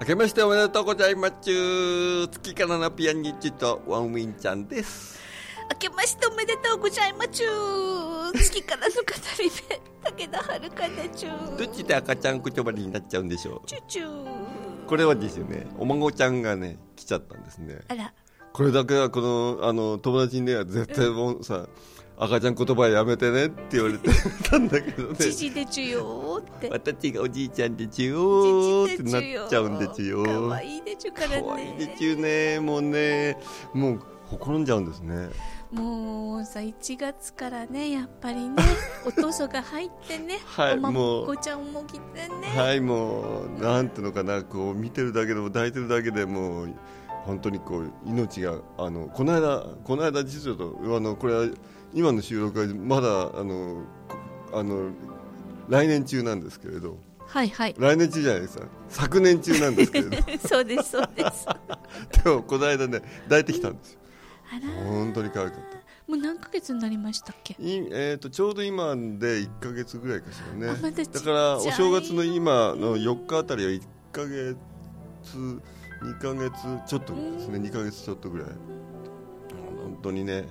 明けましておめでとうございます。月からのピアニッチとワンウィンちゃんです。明けましておめでとうございます。月からの語り部武田遥でちゅどっちで赤ちゃん言葉になっちゃうんでしょう？チュチュこれはですよねお孫ちゃんがね来ちゃったんですね。あら。これだけはこのあの友達にね絶対もうさ、赤ちゃん言葉やめてねって言われて たんだけどねじじでちゅよーって。私がおじいちゃんでちゅよーってなっちゃうんでちゅよかわいいでちゅからねかわいいでちゅねもうね。もうほころんじゃうんですね。もうさ1月からねやっぱりね おとそが入ってねはいおまこちゃんも来てね、はいもうなんていうのかなこう見てるだけでも抱いてるだけでもう本当にこう命があのこの間この間実はとあのこれは今の収録はまだあのこあの来年中なんですけれど。はいはい。来年中じゃないですか昨年中なんですけれど。そうですそうです。あ でもこの間ね抱いてきたんですよ。ら本当に可愛かった。もう何ヶ月になりましたっけ？いえー、とちょうど今で1か月ぐらいかしらね。あまだだからお正月の今の4日あたりは1か月2か月ちょっとですね。2か月ちょっとぐらい。本当にね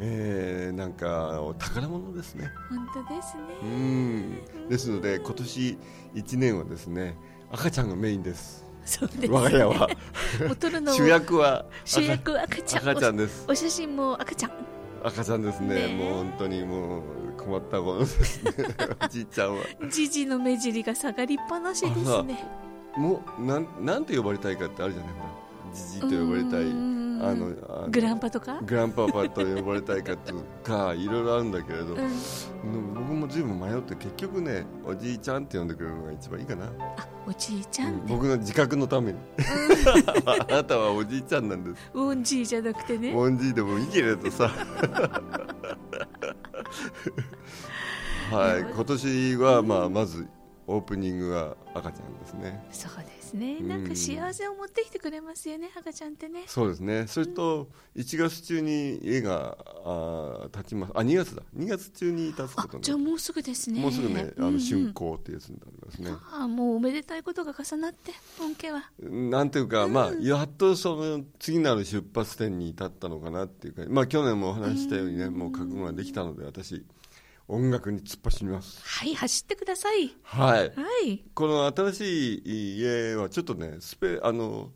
えー、なんか宝物ですね。本当ですうねん。ですので今年1年はですね赤ちゃんがメインです。そうです、ね、我が家は。主役は主役は赤ちゃん赤ちゃんです。おお写真も赤ちゃん。赤ちゃんですね。ね。えもう本当にもう困ったものですね。おじいちゃんは。じじの目尻が下がりっぱなしですね。もうなんなんて呼ばれたいかってあるじゃないほら。じじいと呼ばれたい。うんあのグランパとか？グランパパと呼ばれたいかっていうかいろいろあるんだけれど、うん。僕もずいぶん迷って結局ねおじいちゃんって呼んでくれるのが一番いいかな、あおじいちゃん？って、僕の自覚のために。あなたはおじいちゃんなんです。ウォンジーじゃなくてね。おんじいでもいいけれどさ。はい今年はまあまずオープニングは赤ちゃんですね。そうですね。うん。なんか幸せを持ってきてくれますよね赤ちゃんってね。そうですね。それと1月中に家があー立ちます。あ2月だ。2月中に立つあことじゃあもうすぐですね。もうすぐねあうんうん。の竣工ってやつになりますね、ああもうおめでたいことが重なって本家は。なんていうか、まあ、やっとその次なる出発点に至ったのかなっていうか、まあ、去年もお話ししたようにね、もう覚悟ができたので、私、音楽に突っ走ります。はい走ってください。はい。はい。この新しい家はちょっとね、スペ、あの、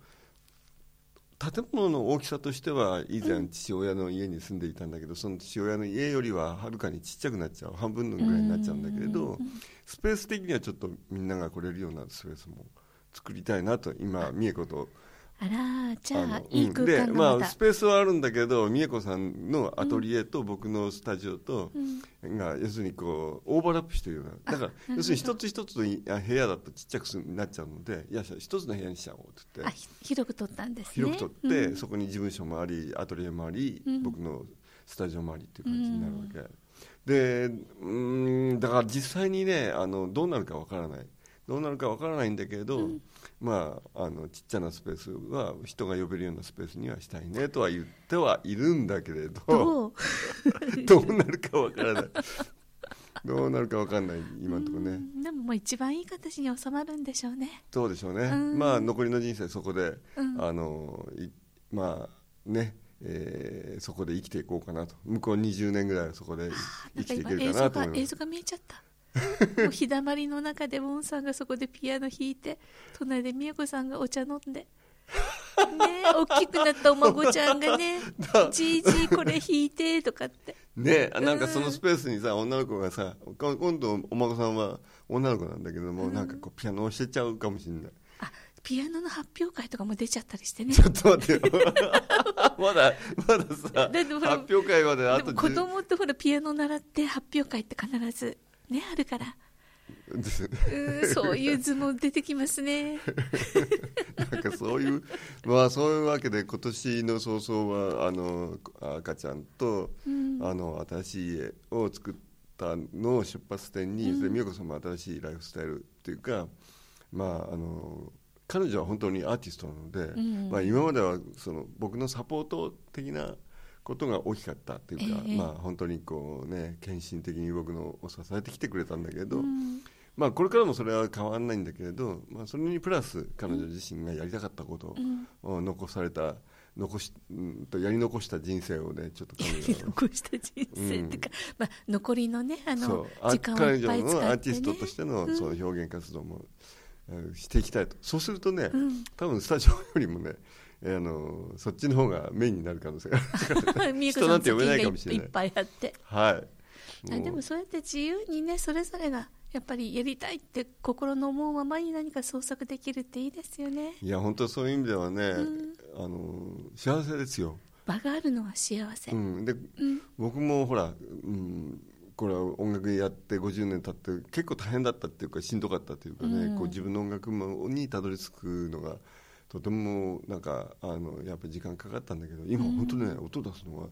建物の大きさとしては以前父親の家に住んでいたんだけど、その父親の家よりははるかにちっちゃくなっちゃう。半分のぐらいになっちゃうんだけれどスペース的にはちょっとみんなが来れるようなスペースも作りたいなと今美恵子とあらじゃあのいい空で間がまた。まあスペースはあるんだけど美恵子さんのアトリエと僕のスタジオと、が要するにこうオーバーラップしてるような。だから要するに一つ一つの部屋だとちっちゃくすなっちゃうのでいや一つの部屋にしちゃおうって言って。広く取ったんですね。広く取って、うん。そこに事務所もありアトリエもあり、うん。僕のスタジオもありっていう感じになるわけ、でうーんだから実際にねあのどうなるかわからない。どうなるかわからないんだけれど、まああのちっちゃなスペースは人が呼べるようなスペースにはしたいねとは言ってはいるんだけれどどう？どうなるかわからない。どうなるかわかんない今のところね、うんでももう一番いい形に収まるんでしょうね。どうでしょうね、うん。まあ残りの人生そこで、うん。あのいまあね、えーそこで生きていこうかなと。向こう20年ぐらいはそこで生きていけるかなと思います。映像が見えちゃった もう日だまりの中でウォンさんがそこでピアノ弾いて隣で美和子さんがお茶飲んで。ね大きくなったお孫ちゃんがね「じいじいこれ弾いて」とかって。ねなんかそのスペースにさ女の子がさこ今度お孫さんは女の子なんだけども、なんかこうピアノをしてちゃうかもしれない。あピアノの発表会とかも出ちゃったりしてね。ちょっと待ってよ。まだまださ発表会まであと子10供ってほらピアノ習って発表会って必ずねあるから。うんそういう図も出てきますね。なんかそういうまあそういうわけで今年の早々はあの赤ちゃんと、うん。あの新しい家を作ったのを出発点に、うん。で美代子さんも新しいライフスタイルっていうかまああの彼女は本当にアーティストなので、うん。まあ、今まではその僕のサポート的なことが大きかったっていうか、ええ。まあ本当にこうね献身的に僕のを支えてきてくれたんだけど、うん。まあこれからもそれは変わらないんだけれど、まあ、それにプラス彼女自身がやりたかったことうん。を残された残しうんとやり残した人生をねちょっと彼女は。残した人生っていうか、まあ、残りのねあその時間をいっぱい彼女の使って、ね、アーティストとしてのその表現活動も、えーしていきたいとそうするとね、うん多分スタジオよりもねえーあのそっちの方がメインになる可能性が。ある人さなんて呼べないかもしれない。いっぱいあって。はい。あでもそうやって自由にねそれぞれがやっぱりやりたいって心の思うままに何か創作できるっていいですよね。いや本当そういう意味ではね、うん。あの幸せですよ、場があるのは幸せ、うん、でうん。僕もほら、うん、これは音楽やって50年経って結構大変だったっていうかしんどかったっていうかね、うん。こう自分の音楽にたどり着くのがとてもなんかあのやっぱり時間かかったんだけど今うん。本当ね、音出すのは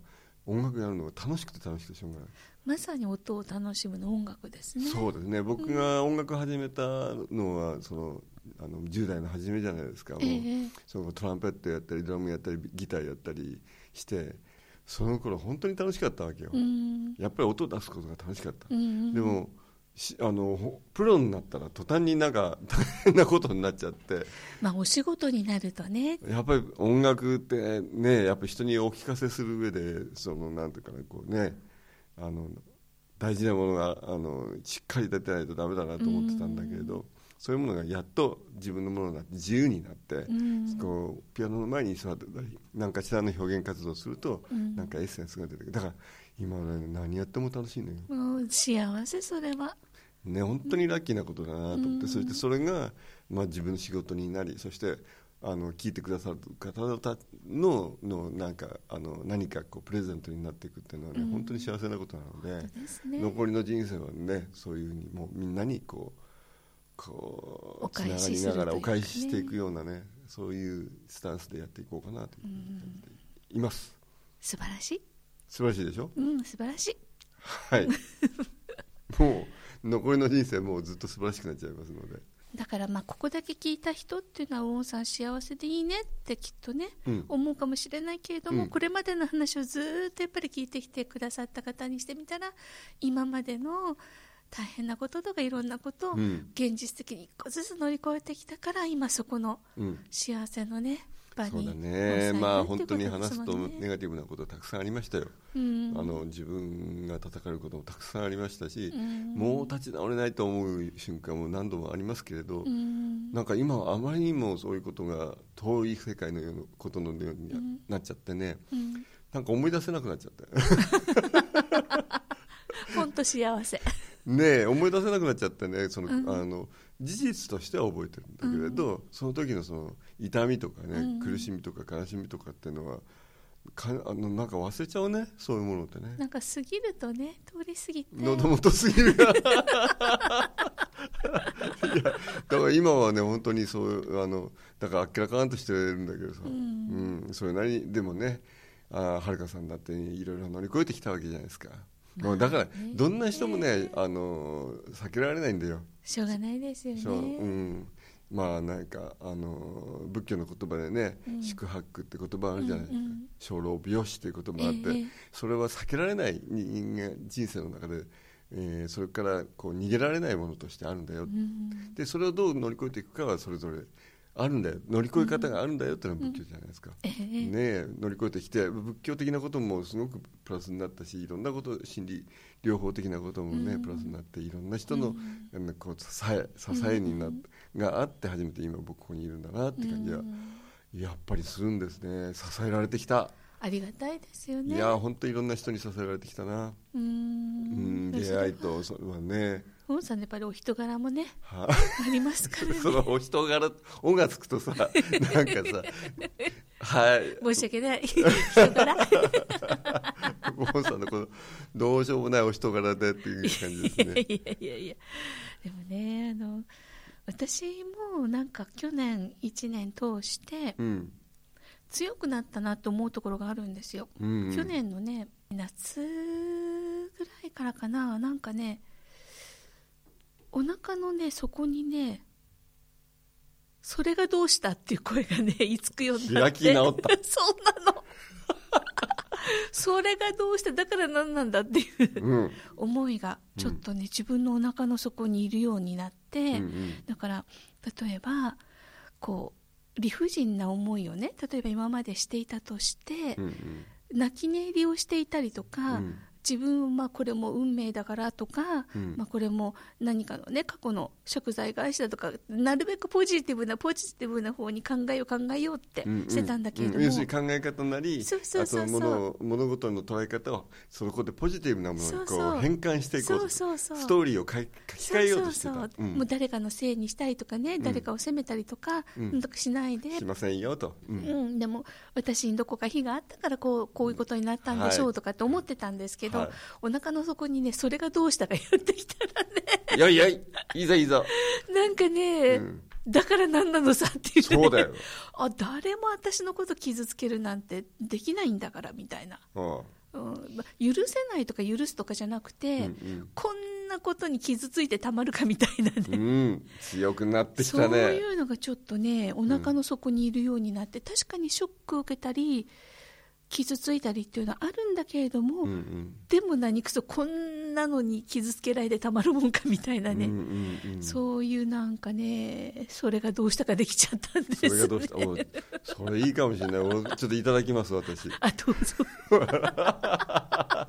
音楽やるのが楽しくて楽しくてしょうがない、まさに音を楽しむの音楽ですね。そうですね。僕が音楽始めたのはそのあの10代の初めじゃないですか。もう、ええ。そのトランペットやったりドラムやったりギターやったりしてその頃本当に楽しかったわけよ、うん。やっぱり音を出すことが楽しかった、うんでもし あのほプロになったら途端になんか 大変なことになっちゃって。まあお仕事になるとね。やっぱり音楽ってねやっぱり人にお聞かせする上でそのなんていうかなこうねあの大事なものがあのしっかり出てないとダメだなと思ってたんだけれどそういうものがやっと自分のものになって自由になって、うん。こうピアノの前に座ってたりなんかしらの表現活動をすると、うん。なんかエッセンスが出てくる。だから今はね何やっても楽しいのよ。もう幸せそれはね、本当にラッキーなことだなと思って、うん。そしてそれが、まあ、自分の仕事になりそしてあの聞いてくださる方々ののなんかあの何かこうプレゼントになっていくっていうのはね、うん。本当に幸せなことなのでね。残りの人生はねそういうふうにもうみんなにこうこおうつなが返しりながらお返ししていくようなねそういうスタンスでやっていこうかなとうんいます。素晴らしい。素晴らしいでしょ？うん素晴らしい。はい。もう残りの人生もうずっと素晴らしくなっちゃいますので。だからまあここだけ聞いた人っていうのはウォンさん幸せでいいねってきっとね、うん。思うかもしれないけれども、うん。これまでの話をずーっとやっぱり聞いてきてくださった方にしてみたら今までの大変なこととかいろんなことをうん。現実的に一個ずつ乗り越えてきたから今そこのうん。幸せのね場にそうだ抑ね、まあ本当に話すとネガティブなことたくさんありましたよ、うん。あの自分が叩かれることもたくさんありましたし、うん。もう立ち直れないと思う瞬間も何度もありますけれど、うん。なんか今はあまりにもそういうことが遠い世界のようなことのようにうん。なっちゃってね、うん。なんか思い出せなくなっちゃって 本当幸せねえ思い出せなくなっちゃってねその、うん。あの事実としては覚えてるんだけれど、その時のその痛みとかね、うん。苦しみとか悲しみとかっていうのはかあのなんか忘れちゃうねそういうものってね。なんか過ぎるとね通り過ぎて。喉元すぎる。いやだから今はね本当にそうあのだからあっけらかんとしてるんだけどさ、ううんんそれなりにでもねあはるかさんだっていろいろ乗り越えてきたわけじゃないですか、もうだからどんな人もねあの避けられないんだよ。しょうがないですよね。そううん。まあなんかあの仏教の言葉でね、うん。宿泊って言葉あるじゃない。ですか、うんうん。生老病死という言葉があって、ええそれは避けられない人間人生の中で、えーそれからこう逃げられないものとしてあるんだよ、うん。でそれをどう乗り越えていくかはそれぞれあるんだよ。乗り越え方があるんだよってのは仏教じゃないですか、ええ。ねえ乗り越えてきて仏教的なこともすごくプラスになったしいろんなこと心理療法的なこともね、うん。プラスになっていろんな人の,、うん。あのこう支え支えになっ、があって初めて今僕ここにいるんだなって感じは、うん。やっぱりするんですね。支えられてきた、ありがたいですよね。いや本当いろんな人に支えられてきたな、ううんん出会いとそれはね。ウォンさんやっぱりお人柄もねは？ありますからね。そのお人柄「お」がつくとさ なんかさはい。申し訳ない。人柄。ゴンさんのこのどうしようもないお人柄でっていう感じですね。いやいやいやいや。でもねあの私もなんか去年1年通してうん強くなったなと思うところがあるんですよ、うん去年のね夏ぐらいからかななんかねお腹のね底にねそれがどうしたっていう声がね いつくようになって。開き直った。そうなの。それがどうしただから何なんだっていううん。思いがちょっとね、自分のお腹の底にいるようになって、うんうん。だから例えばこう理不尽な思いをね例えば今までしていたとしてう、ん泣き寝入りをしていたりとか、うん。自分はまあこれも運命だからとか、うん。まあ、これも何かのね過去の食材返しだとかなるべくポジティブなポジティブな方に考えよう考えようってうんうん。してたんだけれども、うん。要するに考え方なりそうそうそうそう。あと物を物事の捉え方をそこでポジティブなものにこそう変換していこうとそうそうそう。ストーリーを書き換えようとしてた。そうそうそうう。ん。もう誰かのせいにしたりとかね、誰かを責めたりとか、うん。とかしないで、しませんよと、うん。うん、でも私にどこか非があったからこうこういうことになったんでしょはうとかって思ってたんですけど、はい。お腹の底にねそれがどうしたか やってきたらねいやい。やいいぞいいぞ。なんかね、うん。だから何なのさっていう、ね、そうだよ。あ誰も私のこと傷つけるなんてできないんだからみたいな、あうん。ま許せないとか許すとかじゃなくて、うんうん。こんなことに傷ついてたまるかみたいなうね、ん。強くなってきそうたねいうのがちょっとねお腹の底にいるようになって、確かにショックを受けたり傷ついたりっていうのはあるんだけれども、うんうん。でも何くそこんなのに傷つけられてたまるもんかみたいなね、うんうんうん。そういうなんかねそれがどうしたかできちゃったんです。それがどうした？おそれいいかもしれない。俺ちょっといただきます私。あどうぞ。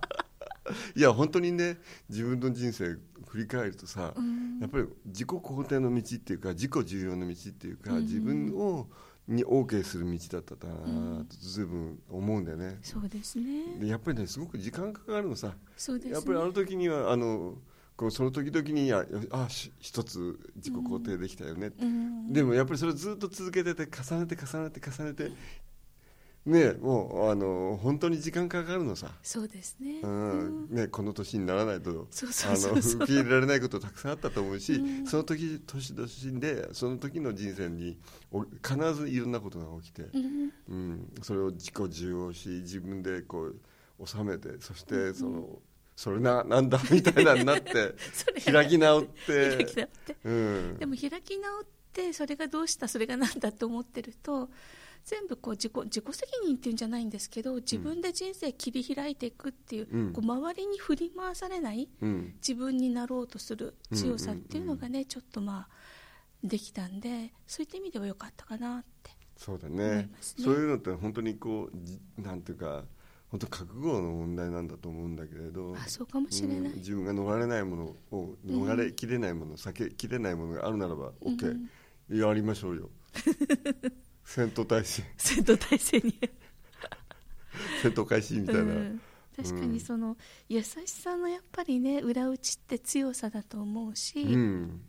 いや本当にね自分の人生振り返るとさ、うん。やっぱり自己肯定の道っていうか自己重要の道っていうか、うん。自分をに OK する道だったなと随分思うんだよね、そうですね。でやっぱりねすごく時間かかるのさ、そうですね。やっぱりあの時にはあのこうその時々にああし一つ自己肯定できたよね、うん。でもやっぱりそれをずっと続けてて重ねて重ねて重ねてねもうあの本当に時間かかるのさ、そうですね、うん。ね、この年にならないと受け入れられないことたくさんあったと思うし、うん。その時年々でその時の人生にお必ずいろんなことが起きて、うん。うん、それを自己重要し自分でこう収めてそしてその、それななんだみたいなになって 開き直って開き直って。うん。でも開き直ってそれがどうしたそれがなんだって思ってると全部こう自己自己責任っていうんじゃないんですけど自分で人生切り開いていくっていう,、うん。こう周りに振り回されないうん。自分になろうとする強さっていうのがね、ちょっとまあできたんでそういった意味では良かったかなってそうだね。ね。そういうのって本当にこうじなんていうか本当覚悟の問題なんだと思うんだけれどあそうかもしれない、うん。自分が逃れないものを逃れきれないもの、避けきれないものがあるならば OK、やりましょうよ 戦闘態勢。戦闘態勢に。戦闘開始みたいな、うん。確かにその優しさのやっぱりね裏打ちって強さだと思うし、うん。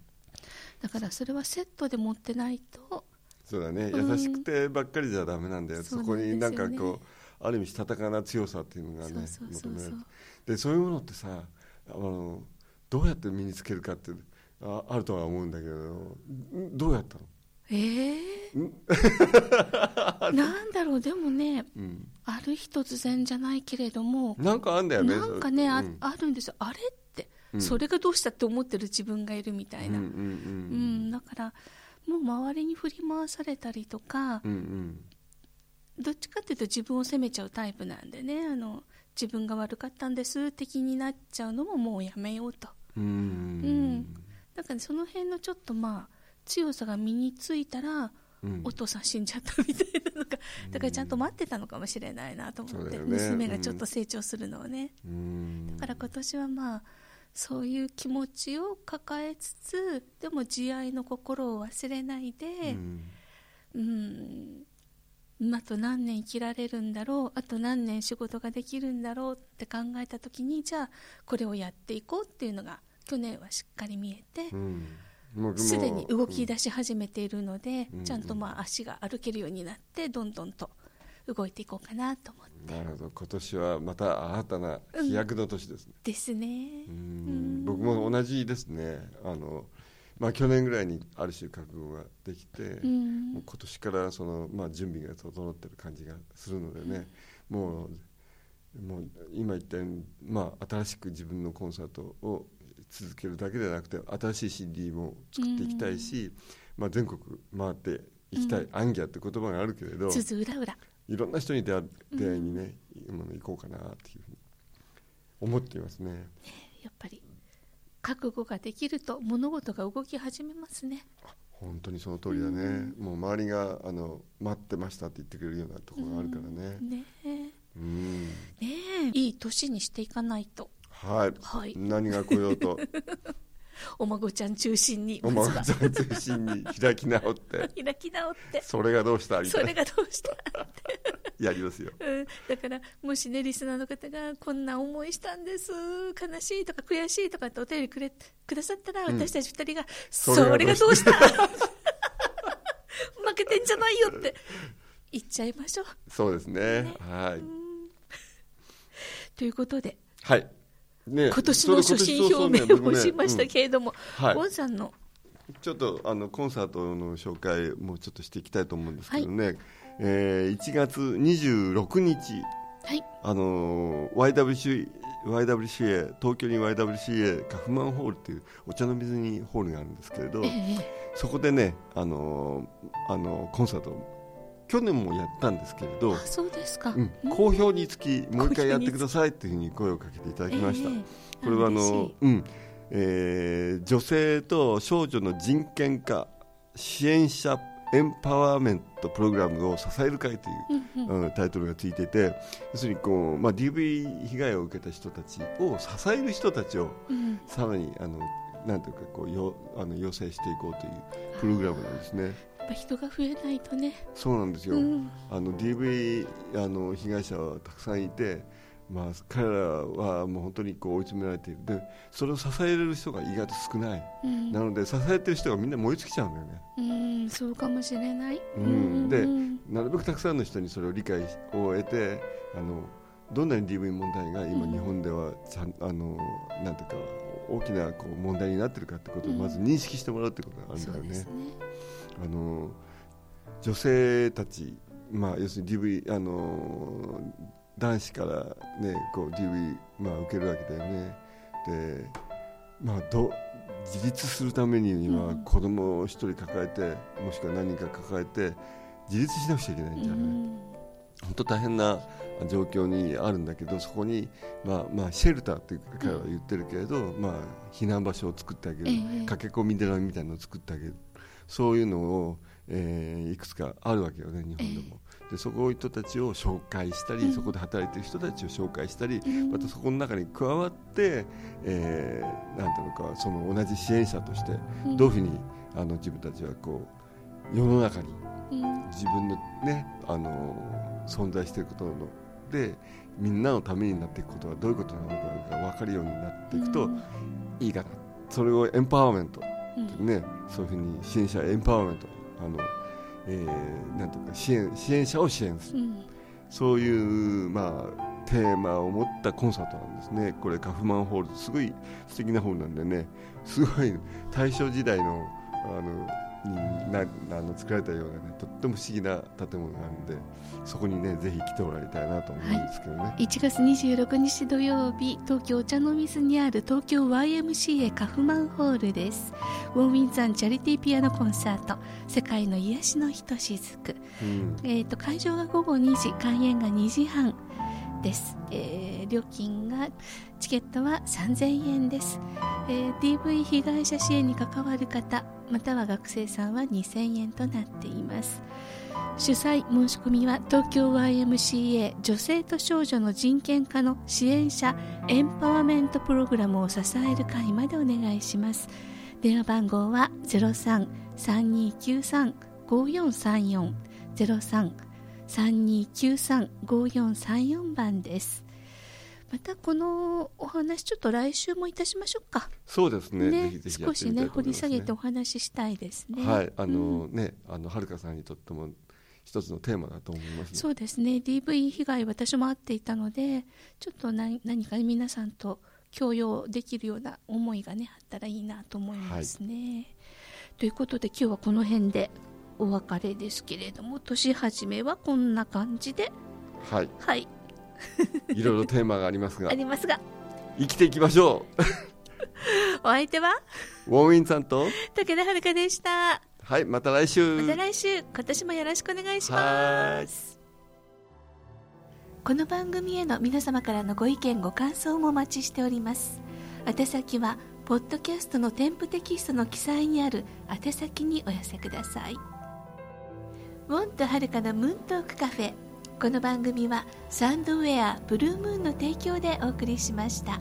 だからそれはセットで持ってないと。そうだね。うん。優しくてばっかりじゃダメなんだよ、そうそこになんかこうある意味したたかな強さっていうのがね求められて。でそういうものってさあのどうやって身につけるかってああるとは思うんだけどんどうやったの？ええなんだろうでもねうん。ある日突然じゃないけれどもなんかあんだよねなんかね、あうん。あるんですよ。あれって、うん。それがどうしたって思ってる自分がいるみたいな、うんうんうんだからもう周りに振り回されたりとか、うんうん。どっちかっていうと自分を責めちゃうタイプなんでねあの自分が悪かったんです的になっちゃうのももうやめようと。うん。うん。からその辺のちょっとまあ強さが身についたら、うん。お父さん死んじゃったみたいなのがだからちゃんと待ってたのかもしれないなと思って、ね。娘がちょっと成長するのをね、うん。だから今年はまあそういう気持ちを抱えつつでも慈愛の心を忘れないでうん。うん、あと何年生きられるんだろうあと何年仕事ができるんだろうって考えた時にじゃあこれをやっていこうっていうのが去年はしっかり見えてうん。もうすでに動き出し始めているので、うん。ちゃんとまあ足が歩けるようになってどんどんと動いていこうかなと思って。なるほど。今年はまた新たな飛躍の年ですね、ですね。うん。僕も同じですね。あのまあ、去年ぐらいにある種覚悟ができて、うん。もう今年からその、まあ、準備が整ってる感じがするのでね、もうもう今言ったように、まあ、新しく自分のコンサートを続けるだけではなくて新しい CD も作っていきたいし、まあ、全国回っていきたい、アンギャって言葉があるけれどいろんな人に出会出会いにね、今の行こうかなっていうふうに思っていますね。やっぱり覚悟ができると物事が動き始めますね。本当にその通りだね、もう周りがあの待ってましたって言ってくれるようなところがあるからね。ねえ。ねうん。え。いい年にしていかないとはい、はい。何が来ようと？お孫ちゃん中心に。お孫ちゃん中心に開き直って。開き直って。それがどうした？みたいな。それがどうした？やりますよ。うん、だからもしねリスナーの方がこんな思いしたんです。悲しいとか悔しいとかってお便りくれくださったら、うん。私たち二人がそそれれがどうしがどうした？負けてんじゃないよって。言っちゃいましょう。そうですね。はい。ということで。はいね今年の初心表明をしましたけれども、はい。ゴンさんの。ちょっとあのコンサートの紹介もちょっとしていきたいと思うんですけどね、えー1月26日。はい。あのー YWC YWCA 東京に YWCA カフマンホールっていうお茶の水にホールがあるんですけれど、ええ。そこでね、あのーあのコンサート去年もやったんですけれどあ、そうですか、うん、好評につきもう一回やってくださいっていうふうに声をかけていただきました、ええ。これはあの、うん。えー女性と少女の人権化支援者エンパワーメントプログラムを支える会という、うんタイトルがついていて要するにこう、まあ、DV 被害を受けた人たちを支える人たちをうん。さらにあのなんていうかこうよあの養成していこうというプログラムなんですね。ぱ人が増えないとね、そうなんですよ、うん。あの DV あの被害者はたくさんいて、まあ、彼らはもう本当にこう追い詰められている。でそれを支えれる人が意外と少ない、うん。なので支えてる人がみんな燃え尽きちゃうんだよね。うん、そうかもしれない、うん。でうんなるべくたくさんの人にそれを理解を得てあのどんなに DV 問題が今うん。日本ではちゃんあのなんていうか大きなこう問題になってるかってことをまず認識してもらうってことがあるんだよね。そうです。ねあの女性たち、まあ、要するに DV あの男子から、ね、こう DV、まあ、受けるわけだよね。で、まあ、ど自立するためにはうん。子供を一人抱えて、もしくは何人か抱えて自立しなくちゃいけないんじゃない、うん。本当大変な状況にあるんだけどそこに、まあまあ、シェルターって彼は言ってるけれど、まあ、避難場所を作ってあげる、ええ。駆け込み寺みたいなのを作ってあげるそういうのを、えーいくつかあるわけよね日本でも。でそこ人たちを紹介したり、うん。そこで働いてる人たちを紹介したり、うん。またそこの中に加わって、えーなんていうのかその同じ支援者としてうん。どういうふうにあの自分たちはこう世の中にうん。自分のねあの存在していることのでみんなのためになっていくことはどういうことなのかが分かるようになっていくとうん。いいかな、それをエンパワーメント、うんね、そういうふうに支援者エンパワーメントあの、えーなんていうか支援支援者を支援する。うん。そういう、まあ、テーマを持ったコンサートなんですね。これカフマンホールすごい素敵なホールなんでね。すごい大正時代のあのになあの作られたようなねとっても不思議な建物があるんでそこにねぜひ来てもらいたいなと思うんですけどね、1月26日土曜日東京お茶の水にある東京 YMCA カフマンホールです。ウォンウィンザンチャリティーピアノコンサート。世界の癒しのひとしずく。うん。えー、と会場が午後2時開演が2時半です、えー料金がチケットは3000円です、えー DV 被害者支援に関わる方または学生さんは2000円となっています。主催申し込みは東京 YMCA 女性と少女の人権化の支援者エンパワーメントプログラムを支える会までお願いします。電話番号は03-3293-5434 03-3293-5434番です。またこのお話ちょっと来週もいたしましょうか。そうですね。ね少しね掘り下げてお話ししたいですね。はい。あのねあのはるかさんにとっても一つのテーマだと思いますね。そうですね。DV 被害私も遭っていたのでちょっと何何か皆さんと強要できるような思いがねあったらいいなと思いますね。ということで今日はこの辺でお別れですけれども年始めはこんな感じで。はい。はい。いろいろテーマがありますが。ありますが。生きていきましょ お相手は？うウォンウィンさんと？武田遥でした。はいまた来週。また来週。今年もよろしくお願いします。この番組への皆様からのご意見ご感想もお待ちしております。宛先はポッドキャストの添付テキストの記載にある宛先にお寄せくださいウォンとはるかのムーントークカフェこの番組はサンドウェアブルームーンの提供でお送りしました。